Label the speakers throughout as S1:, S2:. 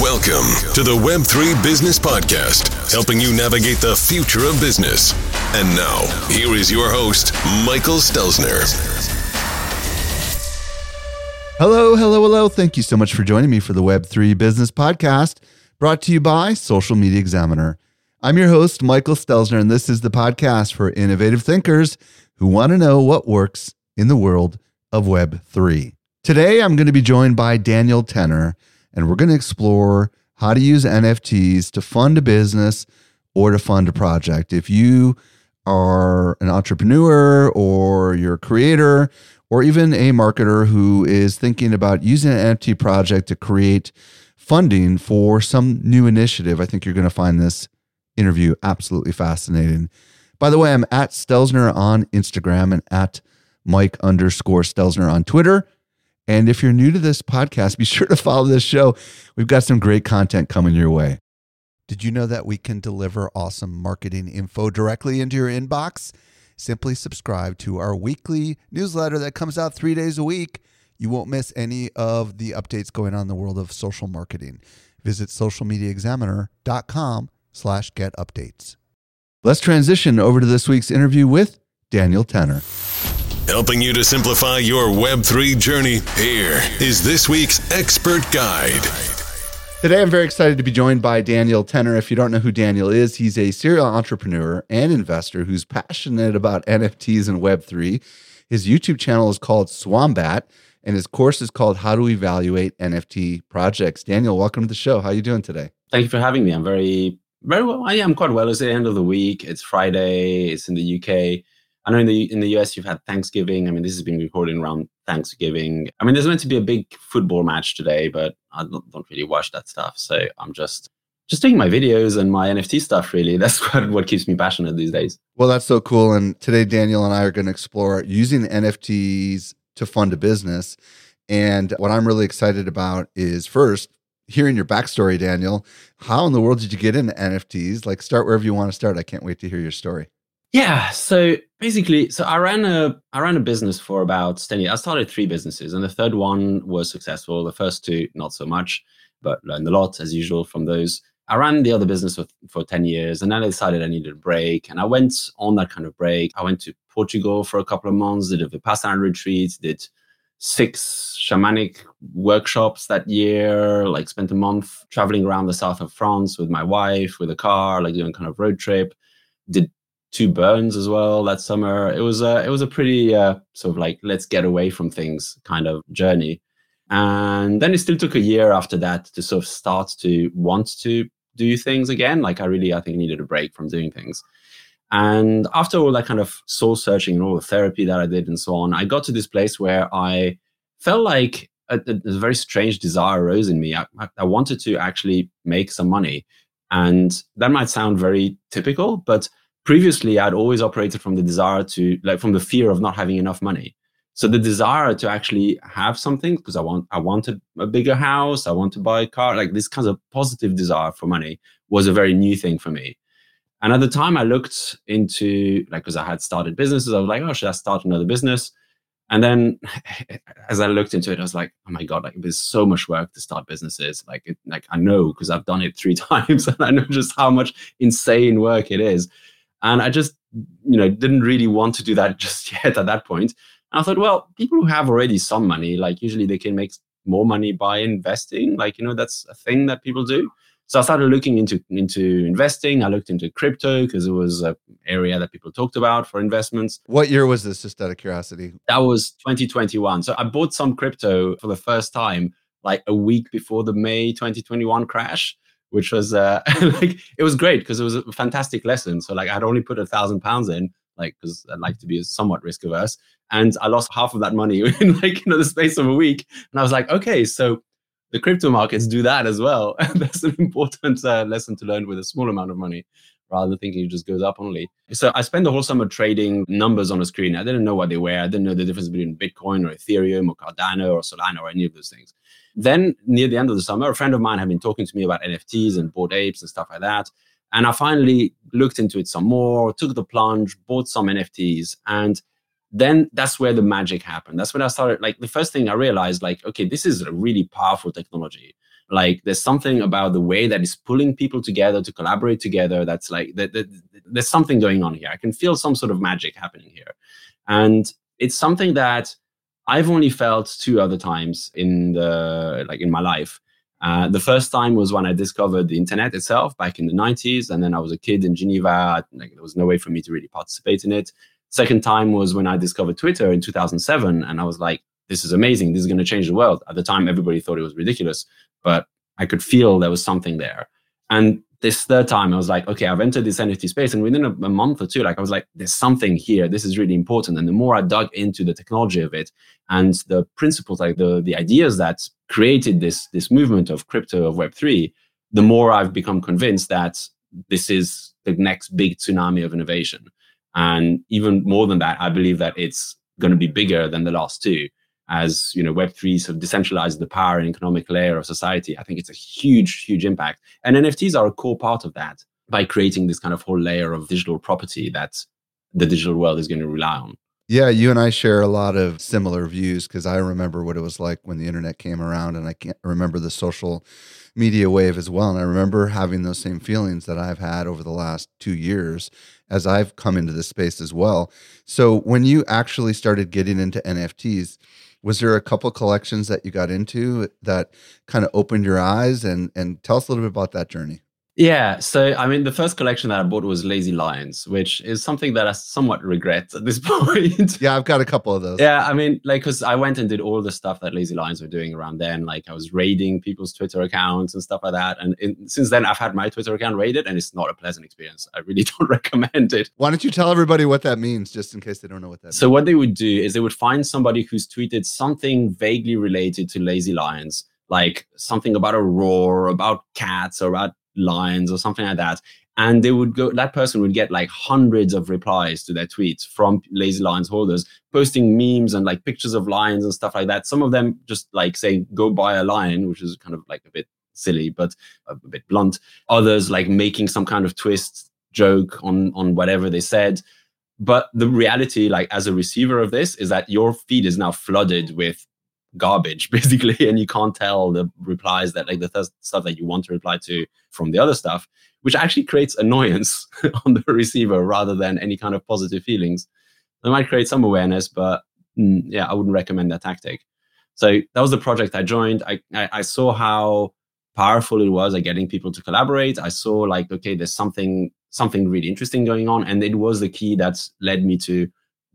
S1: Welcome to the Web3 Business Podcast, helping you navigate the future of business. And now, here is your host, Michael Stelzner.
S2: Hello, hello, hello. Thank you so much for joining me for the Web3 Business Podcast, brought to you by Social Media Examiner. I'm your host, Michael Stelzner, and this is the podcast for innovative thinkers who want to know what works in the world of Web3. Today, I'm going to be joined by Daniel Tenner and we're going to explore how to use NFTs to fund a business or to fund a project. If you are an entrepreneur or you're a creator or even a marketer who is thinking about using an NFT project to create funding for some new initiative, I think you're going to find this interview absolutely fascinating. By the way, I'm at Stelzner on Instagram and at Mike underscore Stelzner on Twitter. And if you're new to this podcast, be sure to follow this show. We've got some great content coming your way. Did you know that we can deliver awesome marketing info directly into your inbox? Simply subscribe to our weekly newsletter that comes out three days a week. You won't miss any of the updates going on in the world of social marketing. Visit socialmediaexaminer.com slash get updates. Let's transition over to this week's interview with Daniel Tenner.
S1: Helping you to simplify your Web3 journey, here is this week's expert guide.
S2: Today, I'm very excited to be joined by Daniel Tenner. If you don't know who Daniel is, he's a serial entrepreneur and investor who's passionate about NFTs and Web3. His YouTube channel is called Swombat, and his course is called How to Evaluate NFT Projects. Daniel, welcome to the show. How are you doing today?
S3: Thank you for having me. I'm very, very well. I am quite well. It's the end of the week. It's Friday. It's in the UK. I know in the in the US you've had Thanksgiving. I mean, this has been recorded around Thanksgiving. I mean, there's meant to be a big football match today, but I don't, don't really watch that stuff. So I'm just just doing my videos and my NFT stuff. Really, that's what what keeps me passionate these days.
S2: Well, that's so cool. And today, Daniel and I are going to explore using NFTs to fund a business. And what I'm really excited about is first hearing your backstory, Daniel. How in the world did you get into NFTs? Like, start wherever you want to start. I can't wait to hear your story.
S3: Yeah. So basically, so I ran a I ran a business for about 10 years. I started three businesses, and the third one was successful. The first two, not so much, but learned a lot as usual from those. I ran the other business for, for 10 years, and then I decided I needed a break. And I went on that kind of break. I went to Portugal for a couple of months, did a Vipassana retreat, did six shamanic workshops that year, like spent a month traveling around the south of France with my wife, with a car, like doing kind of road trip. Did two burns as well that summer. It was a it was a pretty uh, sort of like let's get away from things kind of journey. And then it still took a year after that to sort of start to want to do things again. Like I really I think needed a break from doing things. And after all that kind of soul searching and all the therapy that I did and so on, I got to this place where I felt like a, a, a very strange desire arose in me. I, I wanted to actually make some money. And that might sound very typical, but previously I'd always operated from the desire to like from the fear of not having enough money. So the desire to actually have something because I want I wanted a bigger house, I want to buy a car, like this kind of positive desire for money was a very new thing for me. And at the time I looked into like because I had started businesses, I was like, oh, should I start another business? And then as I looked into it, I was like, oh my God, like there's so much work to start businesses. Like it, like I know because I've done it three times and I know just how much insane work it is. And I just, you know, didn't really want to do that just yet at that point. And I thought, well, people who have already some money, like usually they can make more money by investing. Like, you know, that's a thing that people do. So I started looking into into investing. I looked into crypto because it was an area that people talked about for investments.
S2: What year was this? Just out of curiosity.
S3: That was 2021. So I bought some crypto for the first time like a week before the May 2021 crash which was uh, like it was great because it was a fantastic lesson. So like I'd only put a thousand pounds in, like because I like to be somewhat risk averse, and I lost half of that money in like you know the space of a week. And I was like, okay, so the crypto markets do that as well. That's an important uh, lesson to learn with a small amount of money rather than thinking it just goes up only. So I spent the whole summer trading numbers on a screen. I didn't know what they were. I didn't know the difference between Bitcoin or Ethereum or Cardano or Solana or any of those things. Then near the end of the summer, a friend of mine had been talking to me about NFTs and Bored Apes and stuff like that. And I finally looked into it some more, took the plunge, bought some NFTs, and then that's where the magic happened. That's when I started. Like the first thing I realized, like, okay, this is a really powerful technology. Like there's something about the way that is pulling people together to collaborate together. That's like that, that, there's something going on here. I can feel some sort of magic happening here, and it's something that I've only felt two other times in the like in my life. Uh, the first time was when I discovered the internet itself back in the 90s, and then I was a kid in Geneva. Like, there was no way for me to really participate in it. Second time was when I discovered Twitter in 2007, and I was like, "This is amazing! This is going to change the world." At the time, everybody thought it was ridiculous, but I could feel there was something there. And this third time, I was like, okay, I've entered this NFT space. And within a, a, month or two, like I was like, there's something here. This is really important. And the more I dug into the technology of it and the principles, like the, the ideas that created this, this movement of crypto, of Web3, the more I've become convinced that this is the next big tsunami of innovation. And even more than that, I believe that it's going to be bigger than the last two as you know web3 sort of decentralized the power and economic layer of society i think it's a huge huge impact. And nfts are a core part of that by creating this kind of whole layer of digital property that the digital world is going to rely on.
S2: Yeah you and i share a lot of similar views because i remember what it was like when the internet came around and i can't remember the social media wave as well. And i remember having those same feelings that i've had over the last two years as i've come into this space as well. So when you actually started getting into nfts was there a couple collections that you got into that kind of opened your eyes? And and tell us a little bit about that journey
S3: yeah. So, I mean, the first collection that I bought was Lazy Lions, which is something that I somewhat regret at this point.
S2: yeah, I've got a couple of those.
S3: Yeah. I mean, like, because I went and did all the stuff that Lazy Lions were doing around then. Like, I was raiding people's Twitter accounts and stuff like that. And in, since then, I've had my Twitter account raided, and it's not a pleasant experience. I really don't recommend it.
S2: Why don't you tell everybody what that means, just in case they don't know what that
S3: so
S2: means?
S3: what they would do is they would find somebody who's tweeted something vaguely related to Lazy Lions like something about a roar, about cats, or about lions or something like that. And they would go that person would get like hundreds of replies to their tweets from lazy lions holders posting memes and like pictures of lions and stuff like that. Some of them just like saying go buy a lion which is kind of like a bit silly but a bit blunt. Others like making some kind of twist joke on on whatever they said. But the reality like as a receiver of this is that your feed is now flooded with garbage basically and you can't tell the replies that like the th- stuff that you want to reply to from the other stuff which actually creates annoyance on the receiver rather than any kind of positive feelings. It might create some awareness but mm, yeah i wouldn't recommend that tactic. So that was the project i joined. I, I, I saw how powerful it was at getting people to collaborate. I saw like okay there's something something really interesting going on and it was the key that led me to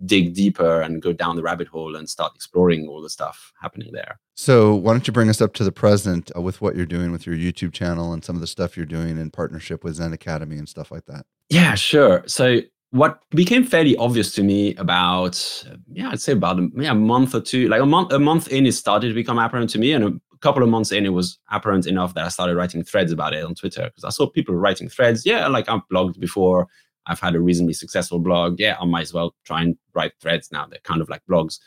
S3: dig deeper and go down the rabbit hole and start exploring all the stuff happening there.
S2: So, why don't you bring us up to the present uh, with what you're doing with your YouTube channel and some of the stuff you're doing in partnership with Zen Academy and stuff like that?
S3: Yeah, sure. So, what became fairly obvious to me about yeah, I'd say about a, yeah, a month or two, like a month a month in, it started to become apparent to me, and a couple of months in, it was apparent enough that I started writing threads about it on Twitter because I saw people writing threads. Yeah, like I've blogged before. I've had a reasonably successful blog. Yeah, I might as well try and write threads now. They're kind of like blogs.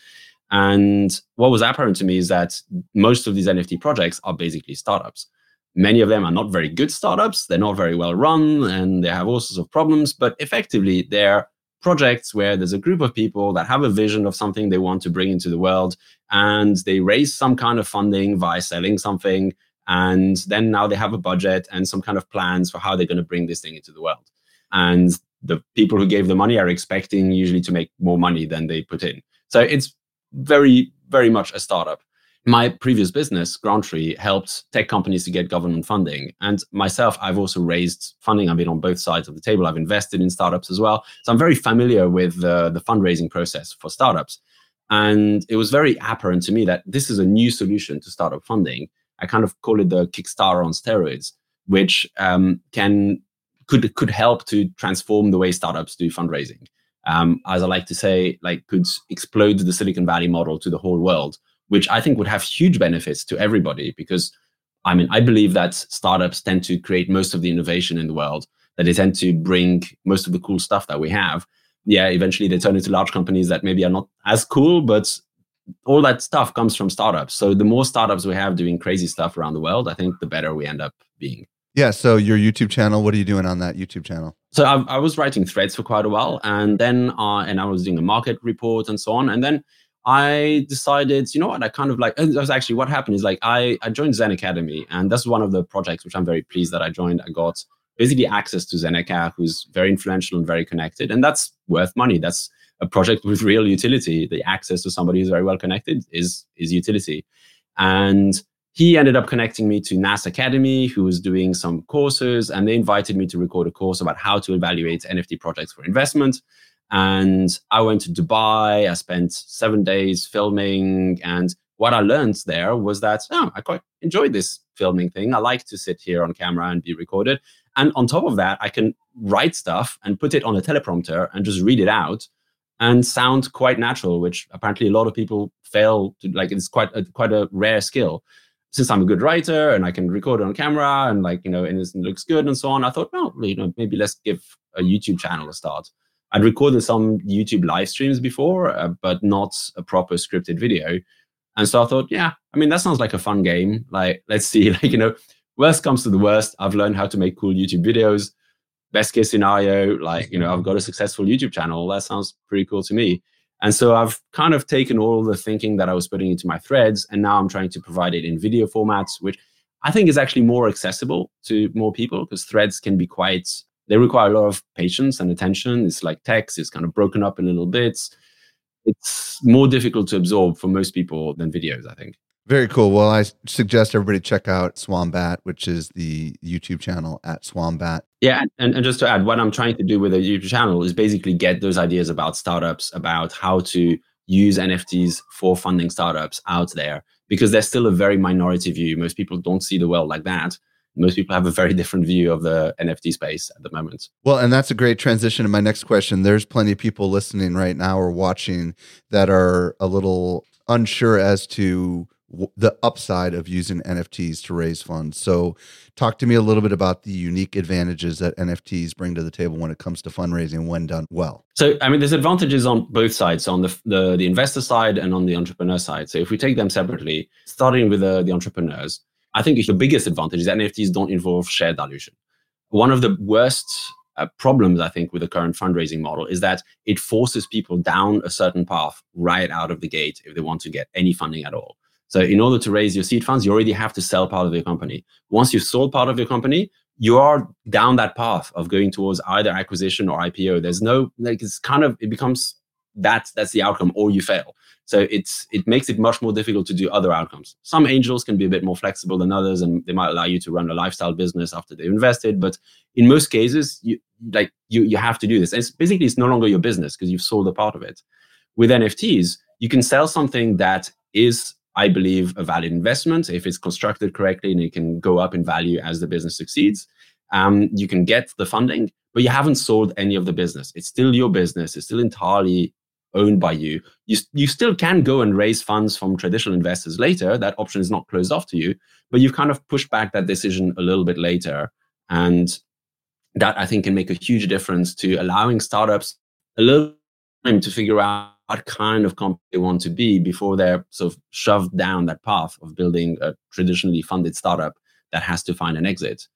S3: And what was apparent to me is that most of these NFT projects are basically startups. Many of them are not very good startups. They're not very well run and they have all sorts of problems, but effectively, they're projects where there's a group of people that have a vision of something they want to bring into the world and they raise some kind of funding via selling something. And then now they have a budget and some kind of plans for how they're going to bring this thing into the world. And the people who gave the money are expecting usually to make more money than they put in. So it's very, very much a startup. My previous business, GrantTree, helped tech companies to get government funding. And myself, I've also raised funding. I've been on both sides of the table. I've invested in startups as well. So I'm very familiar with uh, the fundraising process for startups. And it was very apparent to me that this is a new solution to startup funding. I kind of call it the Kickstarter on steroids, which um, can could could help to transform the way startups do fundraising. Um, as I like to say, like could explode the Silicon Valley model to the whole world, which I think would have huge benefits to everybody because I mean, I believe that startups tend to create most of the innovation in the world, that they tend to bring most of the cool stuff that we have. Yeah, eventually they turn into large companies that maybe are not as cool, but all that stuff comes from startups. So the more startups we have doing crazy stuff around the world, I think the better we end up being.
S2: Yeah. So your YouTube channel, what are you doing on that YouTube channel?
S3: So I, I was writing threads for quite a while, and then uh, and I was doing a market report and so on, and then I decided, you know what, I kind of like, and actually what happened is like I, I joined Zen Academy, and that's one of the projects which I'm very pleased that I joined. I got basically access to Zeneca, who's very influential and very connected, and that's worth money. That's a project with real utility. The access to somebody who's very well connected is is utility, and he ended up connecting me to NAS Academy, who was doing some courses, and they invited me to record a course about how to evaluate NFT projects for investment. And I went to Dubai. I spent seven days filming. And what I learned there was that, oh, I quite enjoyed this filming thing. I like to sit here on camera and be recorded. And on top of that, I can write stuff and put it on a teleprompter and just read it out and sound quite natural, which apparently a lot of people fail to like. It's quite a, quite a rare skill. Since I'm a good writer and I can record on camera and like you know, and it looks good and so on, I thought, well, you know, maybe let's give a YouTube channel a start. I'd recorded some YouTube live streams before, uh, but not a proper scripted video. And so I thought, yeah, I mean, that sounds like a fun game. Like, let's see, like, you know, worst comes to the worst. I've learned how to make cool YouTube videos. Best case scenario, like, you know, I've got a successful YouTube channel. That sounds pretty cool to me. And so I've kind of taken all the thinking that I was putting into my threads, and now I'm trying to provide it in video formats, which I think is actually more accessible to more people because threads can be quite they require a lot of patience and attention. It's like text, it's kind of broken up in little bits. It's more difficult to absorb for most people than videos, I think.
S2: Very cool. Well, I suggest everybody check out Swombat, which is the YouTube channel at Swombat.
S3: Yeah, and, and just to add, what I'm trying to do with the YouTube channel is basically get those ideas about startups, about how to use NFTs for funding startups out there, because there's still a very minority view. Most people don't see the world like that most people have a very different view of the NFT space at the moment.
S2: Well, and that's a great transition to my next question. There's plenty of people listening right now or watching that are a little unsure as to the upside of using NFTs to raise funds. So, talk to me a little bit about the unique advantages that NFTs bring to the table when it comes to fundraising when done well.
S3: So, I mean, there's advantages on both sides, on the the, the investor side and on the entrepreneur side. So, if we take them separately, starting with the, the entrepreneurs, I think the biggest advantage is that NFTs don't involve share dilution. One of the worst uh, problems, I think, with the current fundraising model is that it forces people down a certain path right out of the gate if they want to get any funding at all. So, in order to raise your seed funds, you already have to sell part of your company. Once you've sold part of your company, you are down that path of going towards either acquisition or IPO. There's no like it's kind of it becomes that that's the outcome, or you fail. So it's it makes it much more difficult to do other outcomes. Some angels can be a bit more flexible than others, and they might allow you to run a lifestyle business after they've invested. But in most cases, you like you you have to do this. And it's basically it's no longer your business because you've sold a part of it. With NFTs, you can sell something that is, I believe, a valid investment if it's constructed correctly and it can go up in value as the business succeeds. Um, you can get the funding, but you haven't sold any of the business. It's still your business. It's still entirely owned by you. You, you still can go and raise funds from traditional investors later. That option is not closed off to you, but you've kind of pushed back that decision a little bit later. And that I think can make a huge difference to allowing startups a little time to figure out what kind of company they want to be before they're sort of shoved down that path of building a traditionally funded startup that has to find an exit.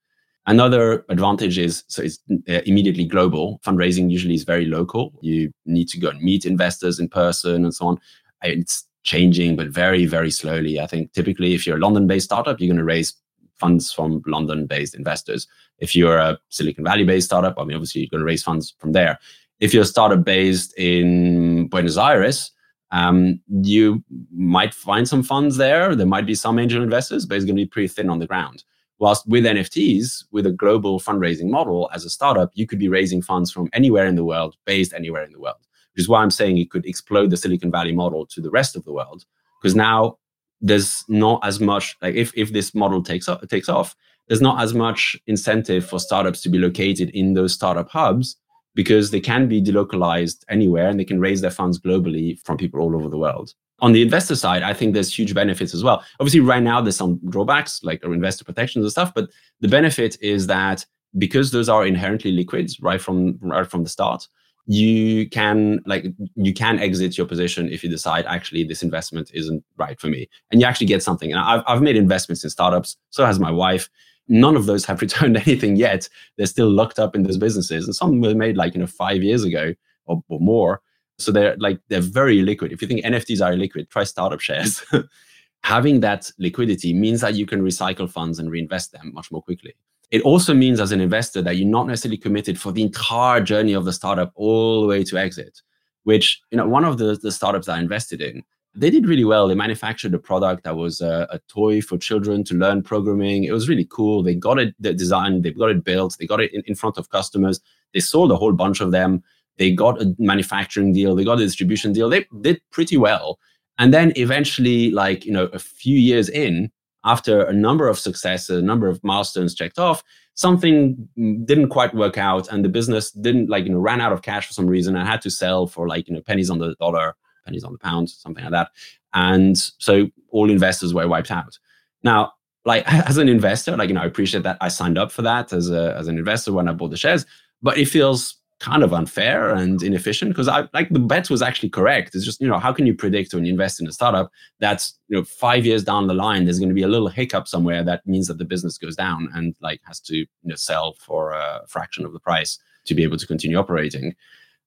S3: Another advantage is so it's uh, immediately global. Fundraising usually is very local. You need to go and meet investors in person and so on. It's changing, but very, very slowly. I think typically, if you're a London based startup, you're going to raise funds from London based investors. If you're a Silicon Valley based startup, I mean, obviously, you're going to raise funds from there. If you're a startup based in Buenos Aires, um, you might find some funds there. There might be some angel investors, but it's going to be pretty thin on the ground. Whilst with NFTs, with a global fundraising model as a startup, you could be raising funds from anywhere in the world, based anywhere in the world, which is why I'm saying it could explode the Silicon Valley model to the rest of the world. Because now there's not as much like if, if this model takes off, takes off, there's not as much incentive for startups to be located in those startup hubs because they can be delocalized anywhere and they can raise their funds globally from people all over the world. On the investor side, I think there's huge benefits as well. Obviously, right now there's some drawbacks like investor protections and stuff, but the benefit is that because those are inherently liquids right from right from the start, you can like you can exit your position if you decide actually this investment isn't right for me, and you actually get something. And I've I've made investments in startups, so has my wife. None of those have returned anything yet. They're still locked up in those businesses, and some were made like you know five years ago or, or more so they're like they're very liquid. If you think NFTs are liquid, try startup shares. Having that liquidity means that you can recycle funds and reinvest them much more quickly. It also means as an investor that you're not necessarily committed for the entire journey of the startup all the way to exit, which, you know, one of the, the startups I invested in, they did really well. They manufactured a product that was a, a, toy for children to learn programming. It was really cool. They got it designed, they got it built, they got it in, in front of customers. They sold a whole bunch of them. They got a manufacturing deal, they got a distribution deal. They did pretty well. And then eventually, like, you know, a few years in, after a number of successes, a number of milestones checked off, something didn't quite work out and the business didn't like, you know, ran out of cash for some reason and had to sell for like, you know, pennies on the dollar, pennies on the pound, something like that. And so all investors were wiped out. Now, like as an investor, like, you know, I appreciate that I signed up for that as a as an investor when I bought the shares, but it feels kind of unfair and inefficient because I like the bet was actually correct. It's just, you know, how can you predict when you invest in a startup that's, you know, five years down the line, there's going to be a little hiccup somewhere that means that the business goes down and like has to, you know, sell for a fraction of the price to be able to continue operating.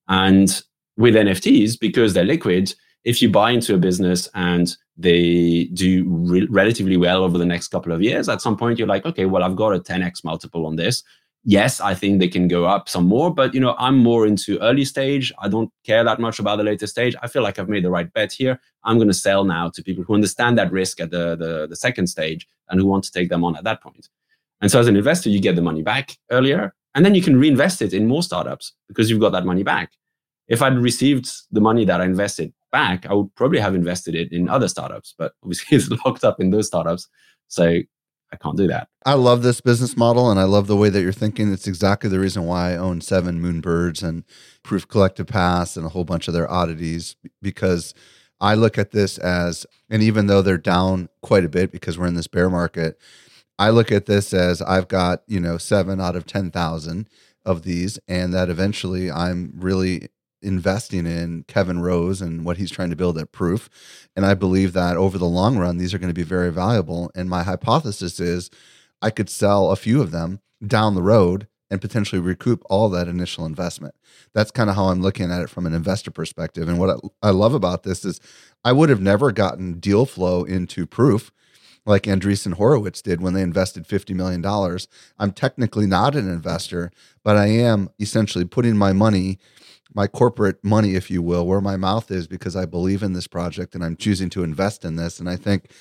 S3: And with NFTs, because they're liquid, if you buy into a business and they do re- relatively well over the next couple of years, at some point you're like, okay, well, I've got a 10x multiple on this yes, I think they can go up some more, but you know, I'm more into early stage. I don't care that much about the later stage. I feel like I've made the right bet here. I'm going to sell now to people who understand that risk at the, the, the second stage and who want to take them on at that point. And so as an investor, you get the money back earlier and then you can reinvest it in more startups because you've got that money back. If I'd received the money that I invested back, I would probably have invested it in other startups, but obviously it's locked up in those startups. So I can't do that.
S2: I love this business model and I love the way that you're thinking. It's exactly the reason why I own seven Moonbirds and Proof Collective Pass and a whole bunch of their oddities because I look at this as, and even though they're down quite a bit because we're in this bear market, I look at this as I've got, you know, seven out of 10,000 of these, and that eventually I'm really investing in Kevin Rose and what he's trying to build at Proof. And I believe that over the long run, these are going to be very valuable. And my hypothesis is I could sell a few of them down the road and potentially recoup all that initial investment. That's kind of how I'm looking at it from an investor perspective. And what I, love about this is I would have never gotten deal flow into Proof like Andreessen Horowitz did when they invested $50 million. I'm technically not an investor, but I am essentially putting my money my corporate money, if you will, where my mouth is because I believe in this project and I'm choosing to invest in this. And I think,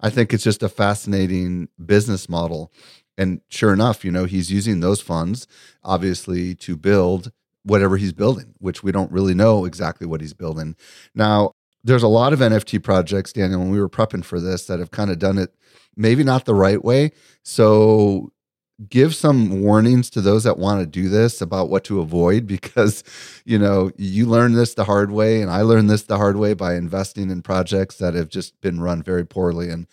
S2: I think it's just a fascinating business model. And sure enough, you know, he's using those funds obviously to build whatever he's building, which we don't really know exactly what he's building. Now, there's a lot of NFT projects, Daniel, when we were prepping for this that have kind of done it maybe not the right way. So give some warnings to those that want to do this about what to avoid because you know you learn this the hard way and i learned this the hard way by investing in projects that have just been run very poorly and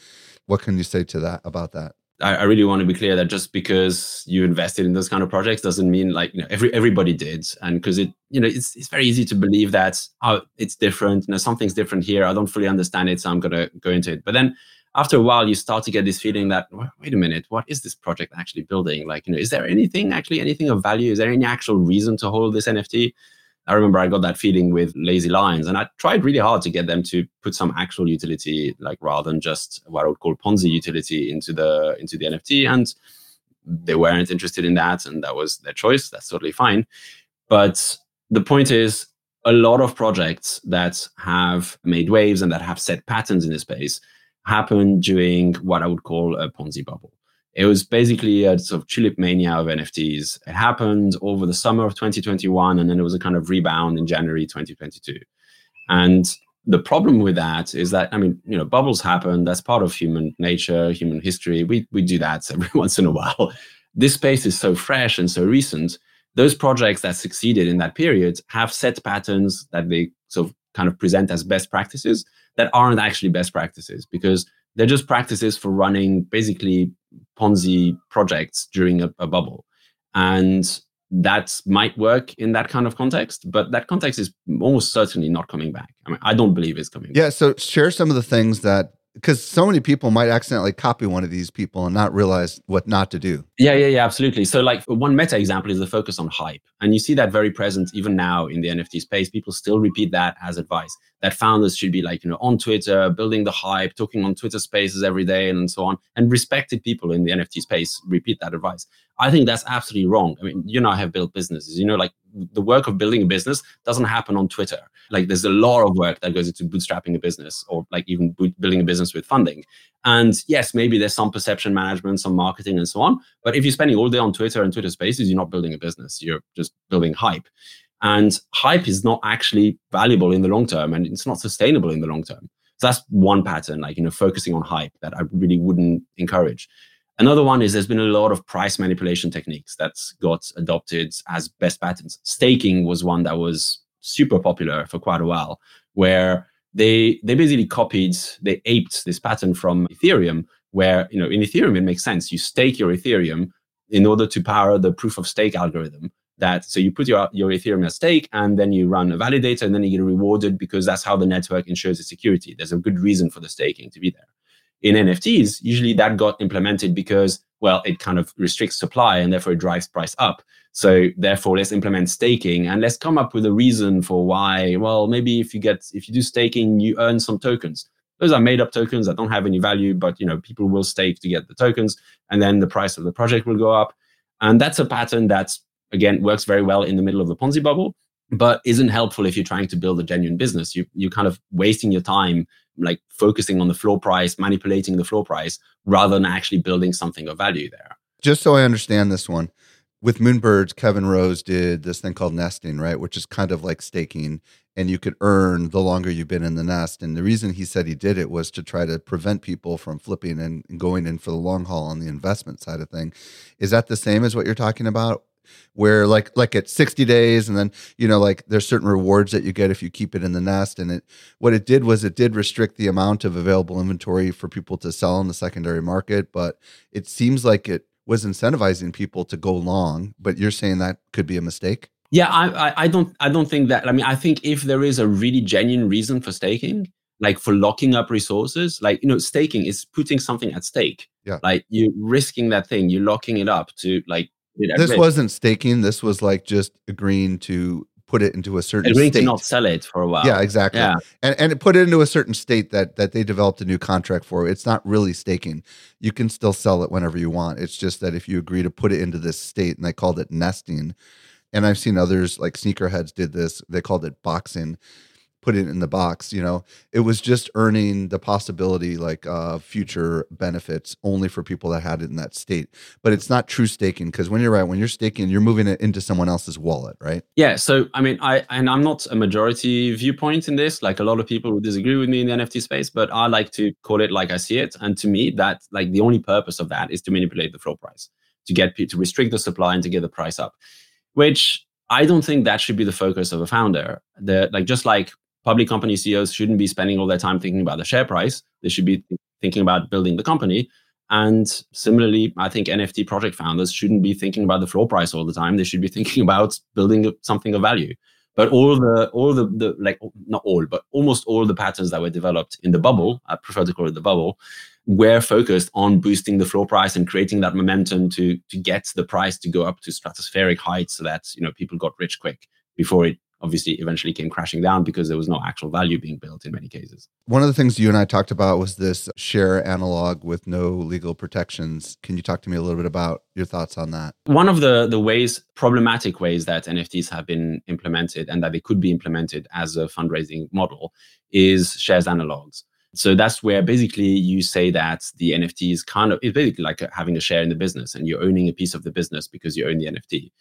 S2: what can you say to that about that
S3: I, really want to be clear that just because you invested in those kind of projects doesn't mean like you know every everybody did, and because it you know it's it's very easy to believe that oh it's different, you know something's different here. I don't fully understand it, so I'm gonna go into it. But then after a while you start to get this feeling that wait a minute what is this project actually building? Like you know is there anything actually anything of value? Is there any actual reason to hold this nft i remember i got that feeling with lazy lions and i tried really hard to get them to put some actual utility like rather than just what i would call ponzi utility into the into the nft and they weren't interested in that and that was their choice. That's totally fine. But the point is a lot of projects that have made waves and that have set patterns in the space happened during what I would call a Ponzi bubble. It was basically a sort of tulip mania of NFTs. It happened over the summer of 2021, and then it was a kind of rebound in January 2022. And the problem with that is that I mean, you know, bubbles happen. That's part of human nature, human history. We we do that every once in a while. This space is so fresh and so recent. Those projects that succeeded in that period have set patterns that they sort of kind of present as best practices that aren't actually best practices because they're just practices for running basically Ponzi projects during a, a bubble. And that might work in that kind of context, but that context is almost certainly not coming back. I mean, I don't believe it's coming back.
S2: yeah,
S3: back.
S2: so share some of the things that because so many people might accidentally copy one of these people and not realize what not to do.
S3: Yeah, yeah, yeah, absolutely. So, like one meta example is the focus on hype, and you see that very present even now in the NFT space. People still repeat that as advice that founders should be like you know on Twitter, building the hype, talking on Twitter Spaces every day, and so on. And respected people in the NFT space repeat that advice. I think that's absolutely wrong. I mean, you know, I have built businesses. You know, like the work of building a business doesn't happen on Twitter. Like there's a lot of work that goes into bootstrapping a business or like even boot, building a business with funding. And yes, maybe there's some perception management, some marketing and so on. But if you're spending all day on Twitter and Twitter spaces, you're not building a business. You're just building hype. And hype is not actually valuable in the long term and it's not sustainable in the long term. So that's one pattern, like, you know, focusing on hype that I really wouldn't encourage. Another one is there's been a lot of price manipulation techniques that's got adopted as best patterns. Staking was one that was super popular for quite a while, where they they basically copied, they aped this pattern from Ethereum, where you know in Ethereum it makes sense. You stake your Ethereum in order to power the proof of stake algorithm. That so you put your your Ethereum at stake and then you run a validator and then you get rewarded because that's how the network ensures its security. There's a good reason for the staking to be there in NFTs, usually that got implemented because, well, it kind of restricts supply and therefore it drives price up. So therefore, let's implement staking and let's come up with a reason for why. Well, maybe if you get if you do staking, you earn some tokens. Those are made up tokens that don't have any value, but you know people will stake to get the tokens, and then the price of the project will go up. And that's a pattern that again works very well in the middle of the Ponzi bubble, but isn't helpful if you're trying to build a genuine business. You you're kind of wasting your time like focusing on the floor price, manipulating the floor price, rather than actually building something of value there.
S2: Just so I understand this one, with Moonbirds, Kevin Rose did this thing called nesting, right? Which is kind of like staking, and you could earn the longer you've been in the nest. And the reason he said he did it was to try to prevent people from flipping and going in for the long haul on the investment side of thing. Is that the same as what you're talking about? Where like like at 60 days and then you know like there's certain rewards that you get if you keep it in the nest and it what it did was it did restrict the amount of available inventory for people to sell in the secondary market but it seems like it was incentivizing people to go long but you're saying that could be a mistake?
S3: Yeah I, I i don't i don't think that i mean i think if there is a really genuine reason for staking like for locking up resources like you know staking is putting something at stake.
S2: Yeah.
S3: Like you're risking that thing you're locking it up to like
S2: this wasn't staking. This was like just agreeing to put it into a certain
S3: agreeing
S2: state.
S3: to not sell it for a while.
S2: Yeah, exactly.
S3: Yeah.
S2: And and it put it into a certain state that that they developed a new contract for. It's not really staking. You can still sell it whenever you want. It's just that if you agree to put it into this state, and they called it nesting. And I've seen others like sneakerheads did this. They called it boxing put it in the box you know? It was just earning the possibility like uh future benefits only for people that had it in that state. But it's not true staking because when you're right when you're staking you're moving it into someone else's wallet right?
S3: Yeah so i mean i and i'm not a majority viewpoint in this. Like a lot of people would disagree with me in the nft space but i like to call it like i see it. And to me that like the only purpose of that is to manipulate the floor price to get to restrict the supply and to get the price up which I don't think that should be the focus of a founder. The like just like public company CEOs shouldn't be spending all their time thinking about the share price. They should be thinking about building the company. And similarly, I think NFT project founders shouldn't be thinking about the floor price all the time. They should be thinking about building something of value. But all the all the, the like not all, but almost all the patterns that were developed in the bubble, I prefer to call it the bubble, were focused on boosting the floor price and creating that momentum to to get the price to go up to stratospheric heights so that you know people got rich quick before it obviously eventually came crashing down because there was no actual value being built in many cases.
S2: One of the things you and I talked about was this share analog with no legal protections. Can you talk to me a little bit about your thoughts on that?
S3: One of the the ways problematic ways that NFTs have been implemented and that they could be implemented as a fundraising model is shares analogs. So that's where basically you say that the NFT is kind of it's basically like having a share in the business and you're owning a piece of the business because you own the NFT.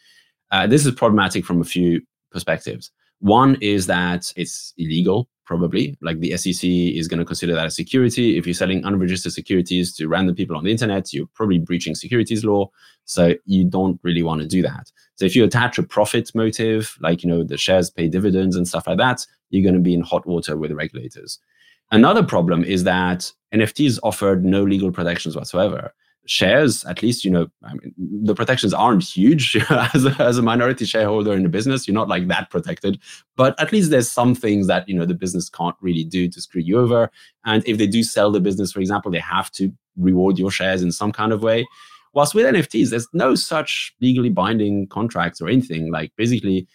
S3: Uh, this is problematic from a few perspectives. One is that it's illegal, probably. Like the SEC is going to consider that a security. If you're selling unregistered securities to random people on the internet, you're probably breaching securities law. So you don't really want to do that. So if you attach a profit motive, like you know the shares pay dividends and stuff like that, you're going to be in hot water with regulators. Another problem is that NFTs offered no legal protections whatsoever. Shares, at least, you know, I mean, the protections aren't huge as, a, as a minority shareholder in a business. You're not like that protected, but at least there's some things that, you know, the business can't really do to screw you over. And if they do sell the business, for example, they have to reward your shares in some kind of way. Whilst with NFTs, there's no such legally binding contracts or anything. Like basically,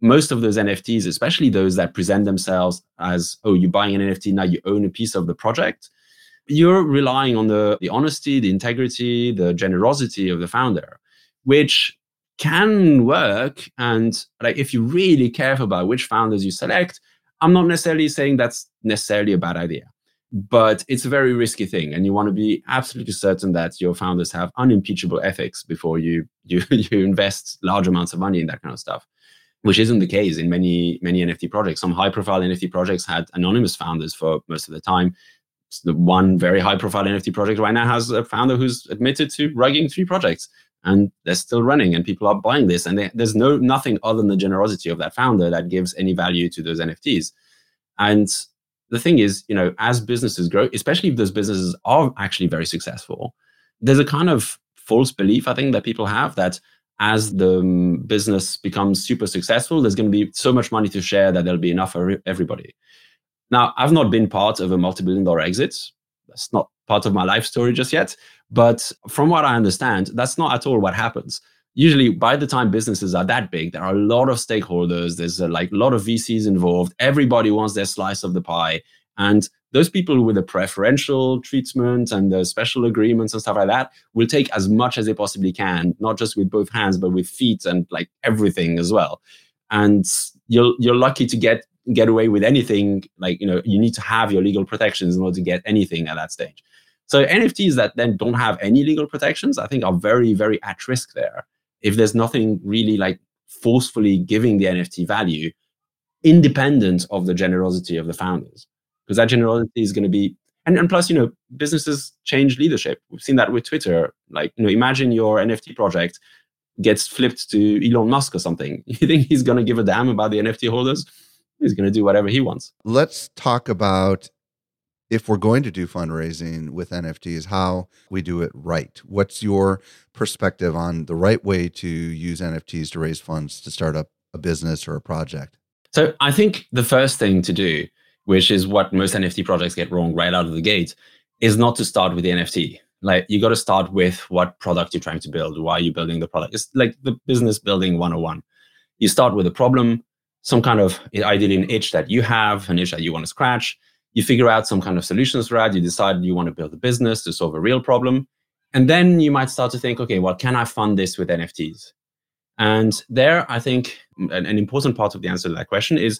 S3: most of those NFTs, especially those that present themselves as, oh, you're buying an NFT, now you own a piece of the project, you're relying on the, the honesty, the integrity, the generosity of the founder, which can work. And like if you're really careful about which founders you select, I'm not necessarily saying that's necessarily a bad idea but it's a very risky thing. And you want to be absolutely certain that your founders have unimpeachable ethics before you you you invest large amounts of money in that kind of stuff which isn't the case in many many nft projects. Some high profile nft projects had anonymous founders for most of the time the one very high profile nft project right now has a founder who's admitted to rugging three projects and they're still running and people are buying this and they, there's no nothing other than the generosity of that founder that gives any value to those nfts and the thing is, you know, as businesses grow, especially if those businesses are actually very successful, there's a kind of false belief, I think, that people have that as the um, business becomes super successful, there's going to be so much money to share that there'll be enough for everybody. Now, I've not been part of a multi billion dollar exit. That's not part of my life story just yet. But from what I understand, that's not at all what happens. Usually by the time businesses are that big there are a lot of stakeholders. There's a, like a lot of vcs involved. Everybody wants their slice of the pie. And those people with the preferential treatment and the special agreements and stuff like that will take as much as they possibly can not just with both hands but with feet and like everything as well. And you're you're lucky to get get away with anything like you know you need to have your legal protections in order to get anything at that stage so nfts that then don't have any legal protections i think are very very at risk there if there's nothing really like forcefully giving the NFT value, independent of the generosity of the founders, because that generosity is going to be and, and plus, you know, businesses change leadership. We've seen that with Twitter. Like, you know, imagine your NFT project gets flipped to Elon Musk or something. You think he's going to give a damn about the NFT holders? He's going to do whatever he wants.
S2: Let's talk about if we're going to do fundraising with NFTs, how we do it right. What's your perspective on the right way to use NFTs to raise funds to start up a business or a project?
S3: So I think the first thing to do, which is what most NFT projects get wrong right out of the gate, is not to start with the NFT. Like you got to start with what product you're trying to build. Why are you building the product? It's like the business building 101. You start with a problem, some kind of ideally an itch that you have, an itch that you want to scratch you figure out some kind of solutions for that. You decide you want to build a business to solve a real problem. And then you might start to think, okay, well, can I fund this with NFTs? And there, I think mm, an, an important part of the answer to that question is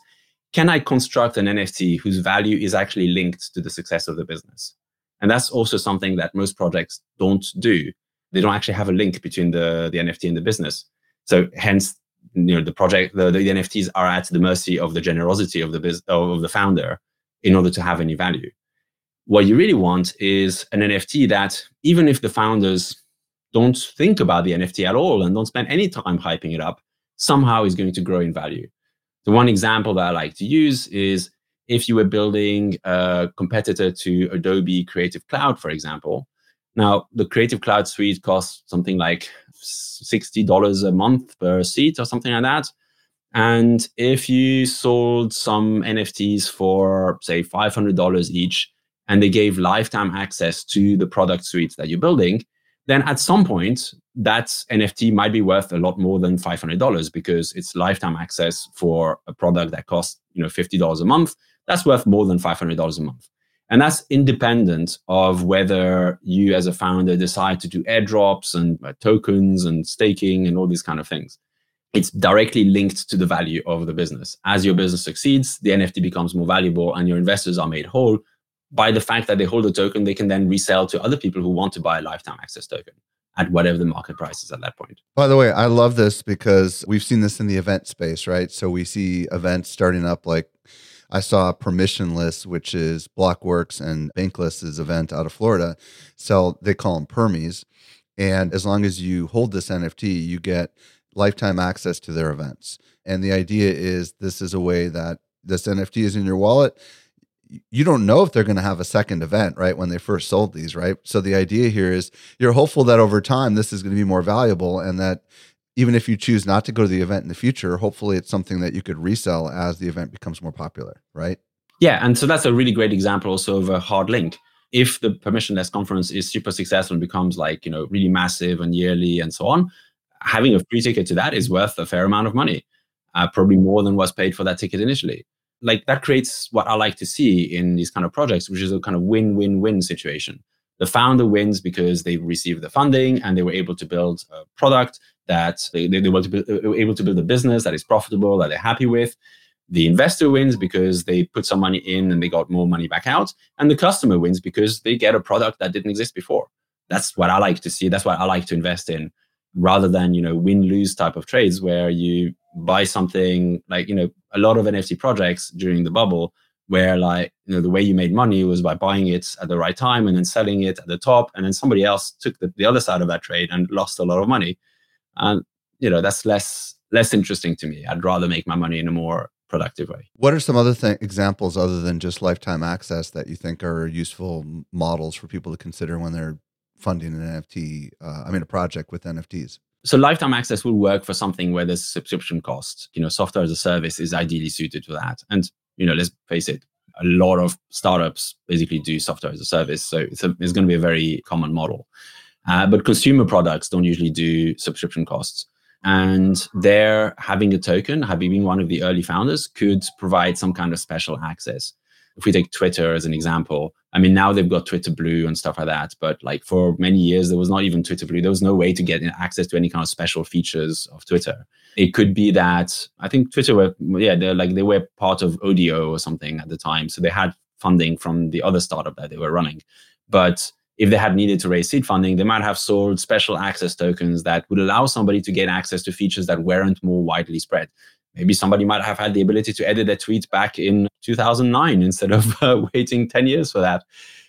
S3: can I construct an NFT whose value is actually linked to the success of the business? And that's also something that most projects don't do. They don't actually have a link between the, the NFT and the business. So hence, you know, the project, the, the NFTs are at the mercy of the generosity of the biz, of the founder in order to have any value. What you really want is an NFT that, even if the founders don't think about the NFT at all and don't spend any time hyping it up, somehow is going to grow in value. The one example that I like to use is if you were building a competitor to Adobe Creative Cloud, for example. Now, the Creative Cloud suite costs something like $60 a month per seat or something like that. And if you sold some NFTs for, say, $500 each, and they gave lifetime access to the product suite that you're building, then at some point, that NFT might be worth a lot more than $500 because it's lifetime access for a product that costs, you know, $50 a month. That's worth more than $500 a month. And that's independent of whether you as a founder decide to do airdrops and uh, tokens and staking and all these kind of things it's directly linked to the value of the business. As your business succeeds, the NFT becomes more valuable and your investors are made whole by the fact that they hold a token they can then resell to other people who want to buy a lifetime access token at whatever the market price is at that point.
S2: By the way, I love this because we've seen this in the event space, right? So we see events starting up like I saw Permissionless, which is Blockworks and Bankless's event out of Florida. So they call them permies. And as long as you hold this NFT, you get lifetime access to their events. And the idea is this is a way that this NFT is in your wallet. you don't know if they're going to have a second event, right? When they first sold these, right? So the idea here is you're hopeful that over time this is going to be more valuable and that even if you choose not to go to the event in the future, hopefully it's something that you could resell as the event becomes more popular, right?
S3: Yeah, and so that's a really great example also of a hard link. If the permissionless conference is super successful and becomes like, you know, really massive and yearly and so on, having a free ticket to that is worth a fair amount of money, uh, probably more than was paid for that ticket initially. Like that creates what I like to see in these kind of projects, which is a kind of win-win-win situation. The founder wins because they received the funding and they were able to build a product that they, they, were, were uh, able to build a business that is profitable, that they're happy with. The investor wins because they put some money in and they got more money back out. And the customer wins because they get a product that didn't exist before. That's what I like to see. That's what I like to invest in rather than, you know, win lose type of trades where you buy something like, you know, a lot of NFT projects during the bubble where like you know the way you made money was by buying it at the right time and then selling it at the top and then somebody else took the, the other side of that trade and lost a lot of money and you know that's less less interesting to me. I'd rather make my money in a more productive way.
S2: What are some other th- examples other than just lifetime access that you think are useful models for people to consider when they're funding an nft uh, i mean a project with nfts
S3: so lifetime access will work for something where there's subscription cost you know software as a service is ideally suited for that. And you know let's face it a lot of startups basically do software as a service. So it's, a, it's going to be a very common model uh, but consumer products don't usually do subscription costs. And there, having a token, having been one of the early founders, could provide some kind of special access. If we take Twitter as an example, I mean, now they've got Twitter Blue and stuff like that. But like for many years, there was not even Twitter Blue. There was no way to get access to any kind of special features of Twitter. It could be that I think Twitter were, yeah, they're like they were part of Odeo or something at the time. So they had funding from the other startup that they were running. But if they had needed to raise seed funding, they might have sold special access tokens that would allow somebody to get access to features that weren't more widely spread. Maybe somebody might have had the ability to edit their tweet back in 2009 instead of uh, waiting 10 years for that,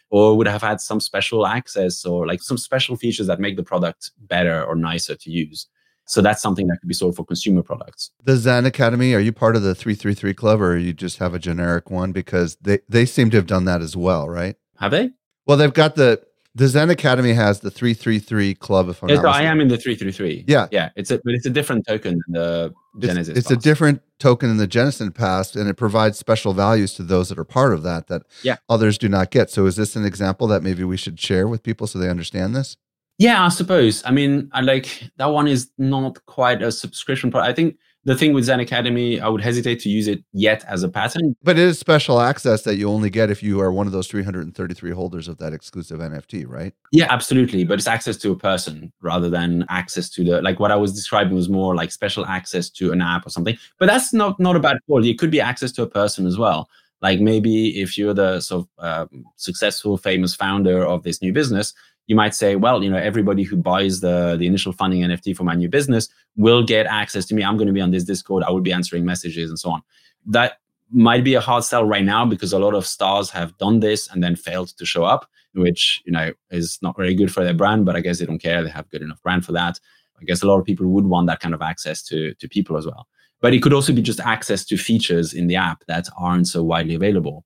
S3: or would have had some special access or like some special features that make the product better or nicer to use. So that's something that could be sold for consumer products.
S2: The Zen Academy, are you part of the 333 Club or you just have a generic one? Because they, they seem to have done that as well, right?
S3: Have they?
S2: Well, they've got the the Zen Academy has the 333 club. If I'm
S3: not I am in the 333.
S2: Yeah.
S3: Yeah. It's a, but it's a different token than the Genesis.
S2: It's, it's a different token in the Genesis Pass, and it provides special values to those that are part of that that
S3: yeah.
S2: others do not get. So is this an example that maybe we should share with people so they understand this?
S3: Yeah, I suppose. I mean, I like that one is not quite a subscription product. I think the thing with Zen Academy, I would hesitate to use it yet as a pattern.
S2: But it is special access that you only get if you are one of those 333 holders of that exclusive NFT, right?
S3: Yeah, absolutely. But it's access to a person rather than access to the like what I was describing was more like special access to an app or something. But that's not not a bad quality. It could be access to a person as well. Like maybe if you're the sort of um, successful, famous founder of this new business, you might say, well, you know, everybody who buys the the initial funding NFT for my new business will get access to me. I'm going to be on this Discord. I will be answering messages and so on. That might be a hard sell right now because a lot of stars have done this and then failed to show up, which you know is not very good for their brand. But I guess they don't care; they have good enough brand for that. I guess a lot of people would want that kind of access to to people as well. But it could also be just access to features in the app that aren't so widely available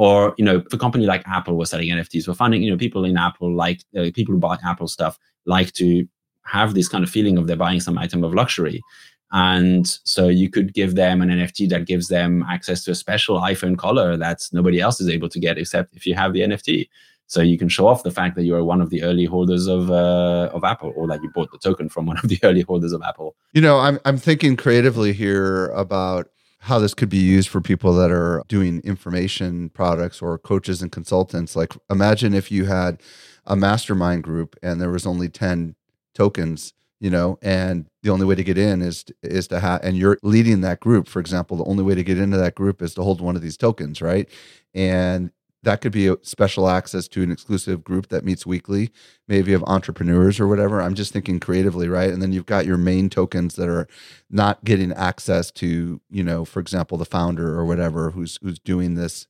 S3: or you know if a company like apple was selling nfts for finding you know people in apple like uh, people who buy apple stuff like to have this kind of feeling of they're buying some item of luxury and so you could give them an nft that gives them access to a special iphone color that nobody else is able to get except if you have the nft so you can show off the fact that you are one of the early holders of uh, of Apple, or that you bought the token from one of the early holders of Apple.
S2: You know, I'm I'm thinking creatively here about how this could be used for people that are doing information products or coaches and consultants. Like, imagine if you had a mastermind group and there was only 10 tokens you know and the only way to get in is is to have and you're leading that group for example the only way to get into that group is to hold one of these tokens right and that could be a special access to an exclusive group that meets weekly, maybe of entrepreneurs or whatever. I'm just thinking creatively, right? And then you've got your main tokens that are not getting access to, you know, for example, the founder or whatever who's who's doing this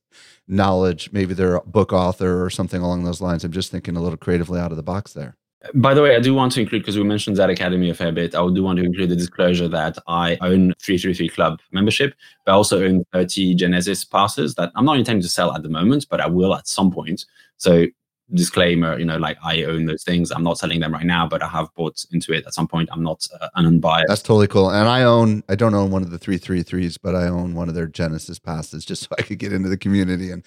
S2: knowledge. Maybe they're a book author or something along those lines. I'm just thinking a little creatively out of the box there.
S3: By the way, I do want to include, because we mentioned that Academy a fair bit, I do want to include the disclosure that I own 333 Club membership, but I also own 30 Genesis passes that I'm not intending to sell at the moment, but I will at some point. So disclaimer, you know, like I own those things. I'm not selling them right now, but I have bought into it at some point. I'm not uh, an unbiased.
S2: That's totally cool. And I own, I don't own one of the 333s, but I own one of their Genesis passes just so I could get into the community and,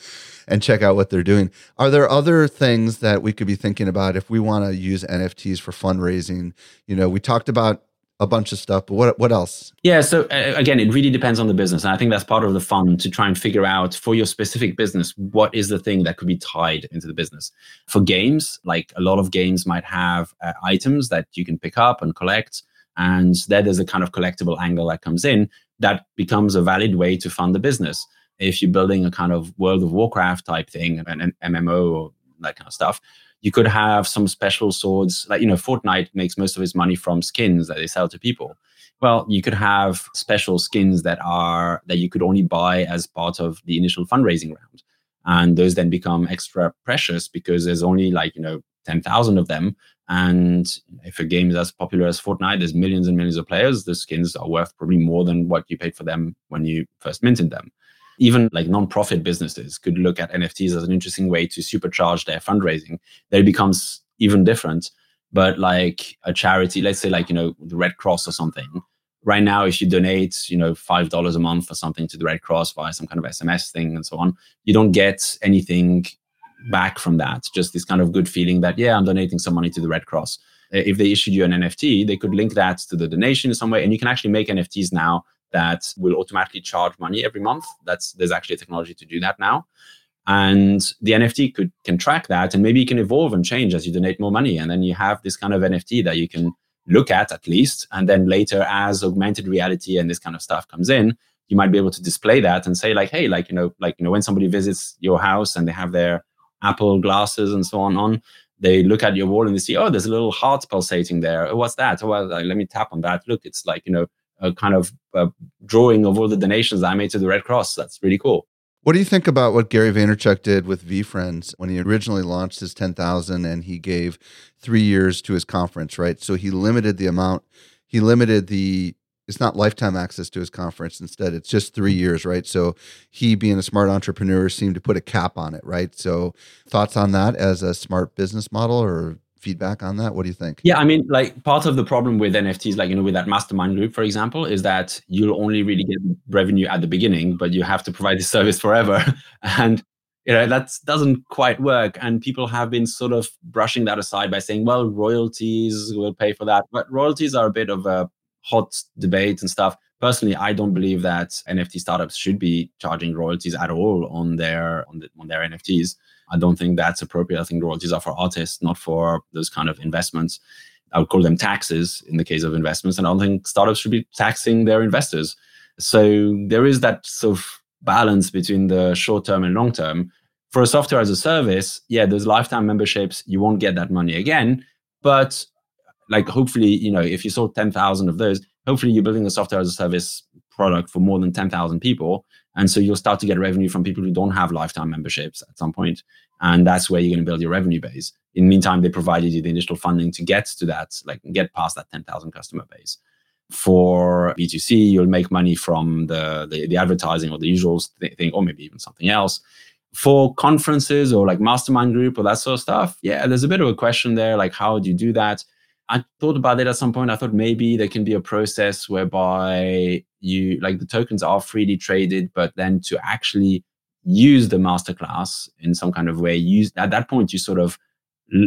S2: and check out what they're doing. Are there other things that we could be thinking about if we want to use NFTs for fundraising? You know, we talked about a bunch of stuff. But what what else?
S3: Yeah. So uh, again, it really depends on the business, and I think that's part of the fun to try and figure out for your specific business what is the thing that could be tied into the business. For games, like a lot of games might have uh, items that you can pick up and collect, and there there's a kind of collectible angle that comes in that becomes a valid way to fund the business. If you're building a kind of World of Warcraft type thing, an, an MMO or that kind of stuff, you could have some special swords like you know fortnite makes most of its money from skins that they sell to people. Well you could have special skins that are that you could only buy as part of the initial fundraising round. And those then become extra precious because there's only like you know 10,000 of them. And if a game is as popular as Fortnite there's millions and millions of players the skins are worth probably more than what you paid for them when you first minted them even like non-profit businesses could look at NFTs as an interesting way to supercharge their fundraising. Then it becomes even different. But like a charity, let's say like, you know, the Red Cross or something. Right now, if you donate, you know, five dollars a month or something to the Red Cross via some kind of SMS thing and so on, you don't get anything back from that. Just this kind of good feeling that, yeah, I'm donating some money to the Red Cross. If they issued you an NFT, they could link that to the donation in some way. And you can actually make NFTs now that will automatically charge money every month. That's there's actually a technology to do that now. And the NFT could can track that and maybe it can evolve and change as you donate more money. And then you have this kind of NFT that you can look at at least. And then later, as augmented reality and this kind of stuff comes in, you might be able to display that and say, like, hey, like, you know, like, you know, when somebody visits your house and they have their Apple glasses and so on on, they look at your wall and they see, oh, there's a little heart pulsating there. Oh, what's that? Oh, well, like, let me tap on that. Look, it's like, you know, a kind of a drawing of all the donations I made to the Red Cross. That's really cool.
S2: What do you think about what Gary Vaynerchuk did with VeeFriends when he originally launched his 10,000 and he gave three years to his conference, right? So he limited the amount, he limited the, it's not lifetime access to his conference. Instead, it's just three years, right? So he, being a smart entrepreneur, seemed to put a cap on it, right? So thoughts on that as a smart business model or feedback on that? What do you think?
S3: Yeah, I mean, like part of the problem with NFTs, like you know, with that mastermind group, for example, is that you'll only really get revenue at the beginning, but you have to provide the service forever, and you know that doesn't quite work. And people have been sort of brushing that aside by saying, well, royalties will pay for that, but royalties are a bit of a hot debate and stuff. Personally, I don't believe that NFT startups should be charging royalties at all on their on, the, on their NFTs. I don't think that's appropriate. I think royalties are for artists, not for those kind of investments. I would call them taxes in the case of investments. And I don't think startups should be taxing their investors. So there is that sort of balance between the short term and long term. For a software as a service, yeah, there's lifetime memberships. You won't get that money again. But like hopefully, you know, if you sold 10,000 of those, hopefully you're building a software as a service product for more than 10,000 people. And so you'll start to get revenue from people who don't have lifetime memberships at some point. And that's where you're going to build your revenue base. In the meantime, they provided you the initial funding to get to that, like get past that 10,000 customer base. For B2C, you'll make money from the, the, the advertising or the usual thing, or maybe even something else. For conferences or like mastermind group or that sort of stuff, yeah, there's a bit of a question there. Like, how do you do that? I thought about it at some point. I thought maybe there can be a process whereby you like the tokens are freely traded, but then to actually use the masterclass in some kind of way, use at that point you sort of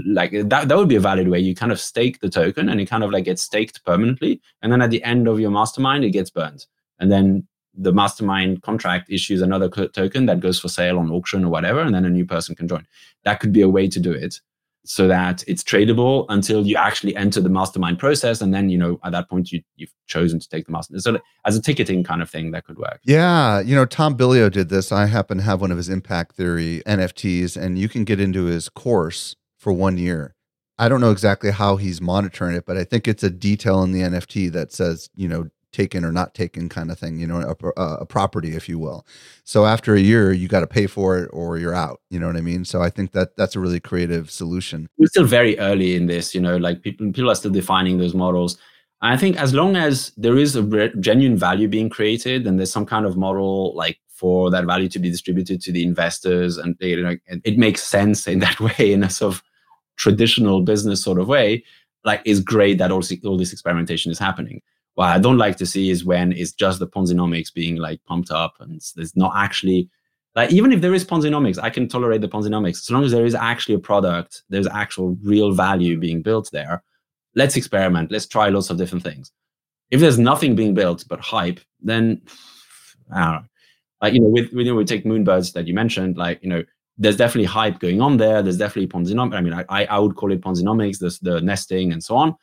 S3: like that that would be a valid way. You kind of stake the token and it kind of like gets staked permanently. And then at the end of your mastermind, it gets burned. And then the mastermind contract issues another token that goes for sale on auction or whatever, and then a new person can join. That could be a way to do it so that it's tradable until you actually enter the mastermind process and then you know at that point you, you've chosen to take the mastermind so as a ticketing kind of thing that could work.
S2: Yeah you know tom bilyeu did this. I happen to have one of his impact theory nfts and you can get into his course for one year. I don't know exactly how he's monitoring it but i think it's a detail in the nft that says you know taken or not taken kind of thing, you know, a, uh, a property, if you will. So after a year, you got to pay for it or you're out. You know what I mean? So I think that that's a really creative solution.
S3: We're still very early in this, you know, like people people are still defining those models. I think as long as there is a re- genuine value being created and there's some kind of model like for that value to be distributed to the investors and you know it makes sense in that way in a sort of traditional business sort of way like it's great that all, all this experimentation is happening what i don't like to see is when it's just the ponzinomics being like pumped up and there's not actually like even if there is ponzinomics i can tolerate the ponzinomics. As long as there is actually a product there's actual real value being built there let's experiment. Let's try lots of different things. If there's nothing being built but hype then i don't know. Like you know with, with you know we take moonbirds that you mentioned like you know there's definitely hype going on there. There's definitely ponzinomics i mean i i would call it ponzinomics the, the nesting and so on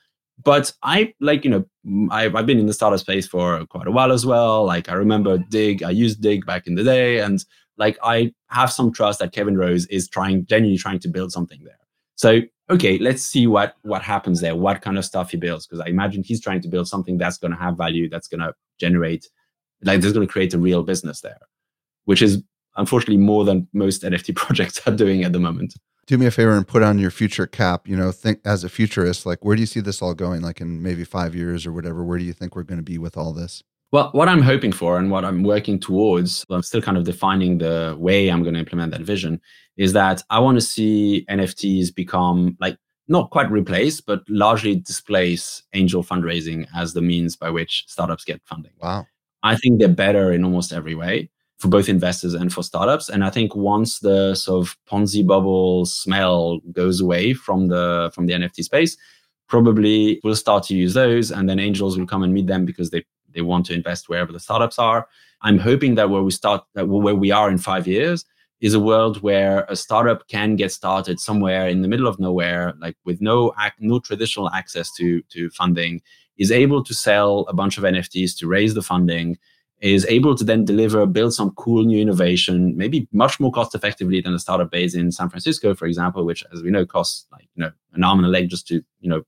S3: but i like you know I've, I've been in the startup space for quite a while as well. Like i remember mm-hmm. Digg i used Digg back in the day and like i have some trust that kevin rose is trying genuinely trying to build something there. So okay let's see what what happens there what kind of stuff he builds because i imagine he's trying to build something that's going to have value that's going to generate like there's going to create a real business there, which is unfortunately more than most NFT projects are doing at the moment.
S2: Do me a favor and put on your future cap. You know, think as a futurist, like where do you see this all going? Like in maybe five years or whatever. Where do you think we're going to be with all this?
S3: Well, what I'm hoping for and what I'm working towards, I'm still kind of defining the way I'm going to implement that vision, is that I want to see NFTs become like not quite replace, but largely displace angel fundraising as the means by which startups get funding.
S2: Wow.
S3: I think they're better in almost every way for both investors and for startups. And I think once the sort of Ponzi bubble smell goes away from the from the NFT space, probably we'll start to use those, and then angels will come and meet them because they they want to invest wherever the startups are. I'm hoping that where we start, that where we are in five years, is a world where a startup can get started somewhere in the middle of nowhere, like with no act, no traditional access to to funding, is able to sell a bunch of NFTs to raise the funding, is able to then deliver, build some cool new innovation, maybe much more cost effectively than a startup base in San Francisco, for example, which, as we know, costs like you know an arm and a leg just to you know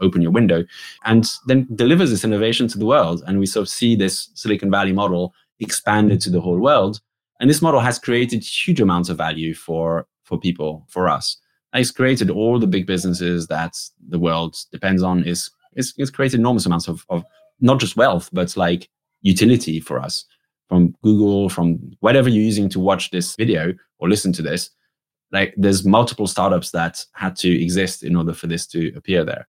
S3: open your window, and then delivers this innovation to the world. And we sort of see this Silicon Valley model expanded to the whole world. And this model has created huge amounts of value for for people, for us. It's created all the big businesses that the world depends on. Is it's, it's created enormous amounts of, of not just wealth, but like utility for us from Google, from whatever you're using to watch this video or listen to this. Like there's multiple startups that had to exist in order for this to appear there.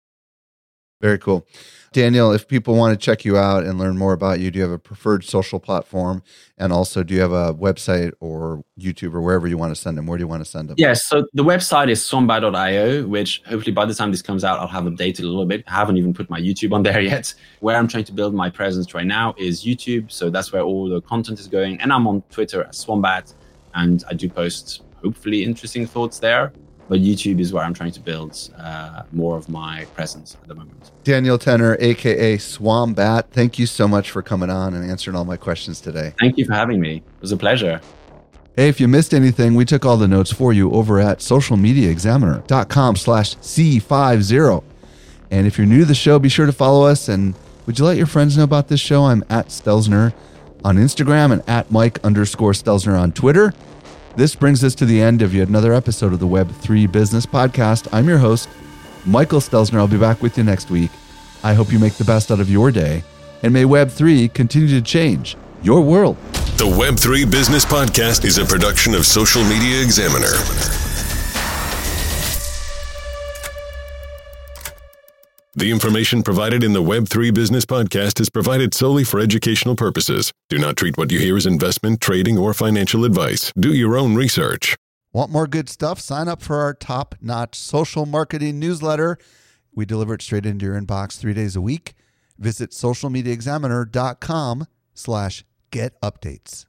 S2: Very cool. Daniel, if people want to check you out and learn more about you, do you have a preferred social platform? And also, do you have a website or YouTube or wherever you want to send them? Where do you want to send them?
S3: Yes. So the website is swombat.io, which hopefully by the time this comes out, I'll have updated a little bit. I haven't even put my YouTube on there yet. Where I'm trying to build my presence right now is YouTube. So that's where all the content is going. And I'm on Twitter at Swombat. And I do post hopefully interesting thoughts there but YouTube is where I'm trying to build uh, more of my presence at the moment.
S2: Daniel Tenner, aka Swombat, thank you so much for coming on and answering all my questions today.
S3: Thank you for having me. It was a pleasure.
S2: Hey, if you missed anything, we took all the notes for you over at socialmediaexaminer.com slash C50. And if you're new to the show, be sure to follow us. And would you let your friends know about this show? I'm at Stelzner on Instagram and at Mike underscore Stelzner on Twitter. This brings us to the end of yet another episode of the Web3 Business Podcast. I'm your host, Michael Stelzner. I'll be back with you next week. I hope you make the best out of your day, and may Web3 continue to change your world.
S1: The Web3 Business Podcast is a production of Social Media Examiner. The information provided in the Web3 Business Podcast is provided solely for educational purposes. Do not treat what you hear as investment, trading, or financial advice. Do your own research.
S2: Want more good stuff? Sign up for our top notch social marketing newsletter. We deliver it straight into your inbox three days a week. Visit socialmediaexaminer.com slash get updates.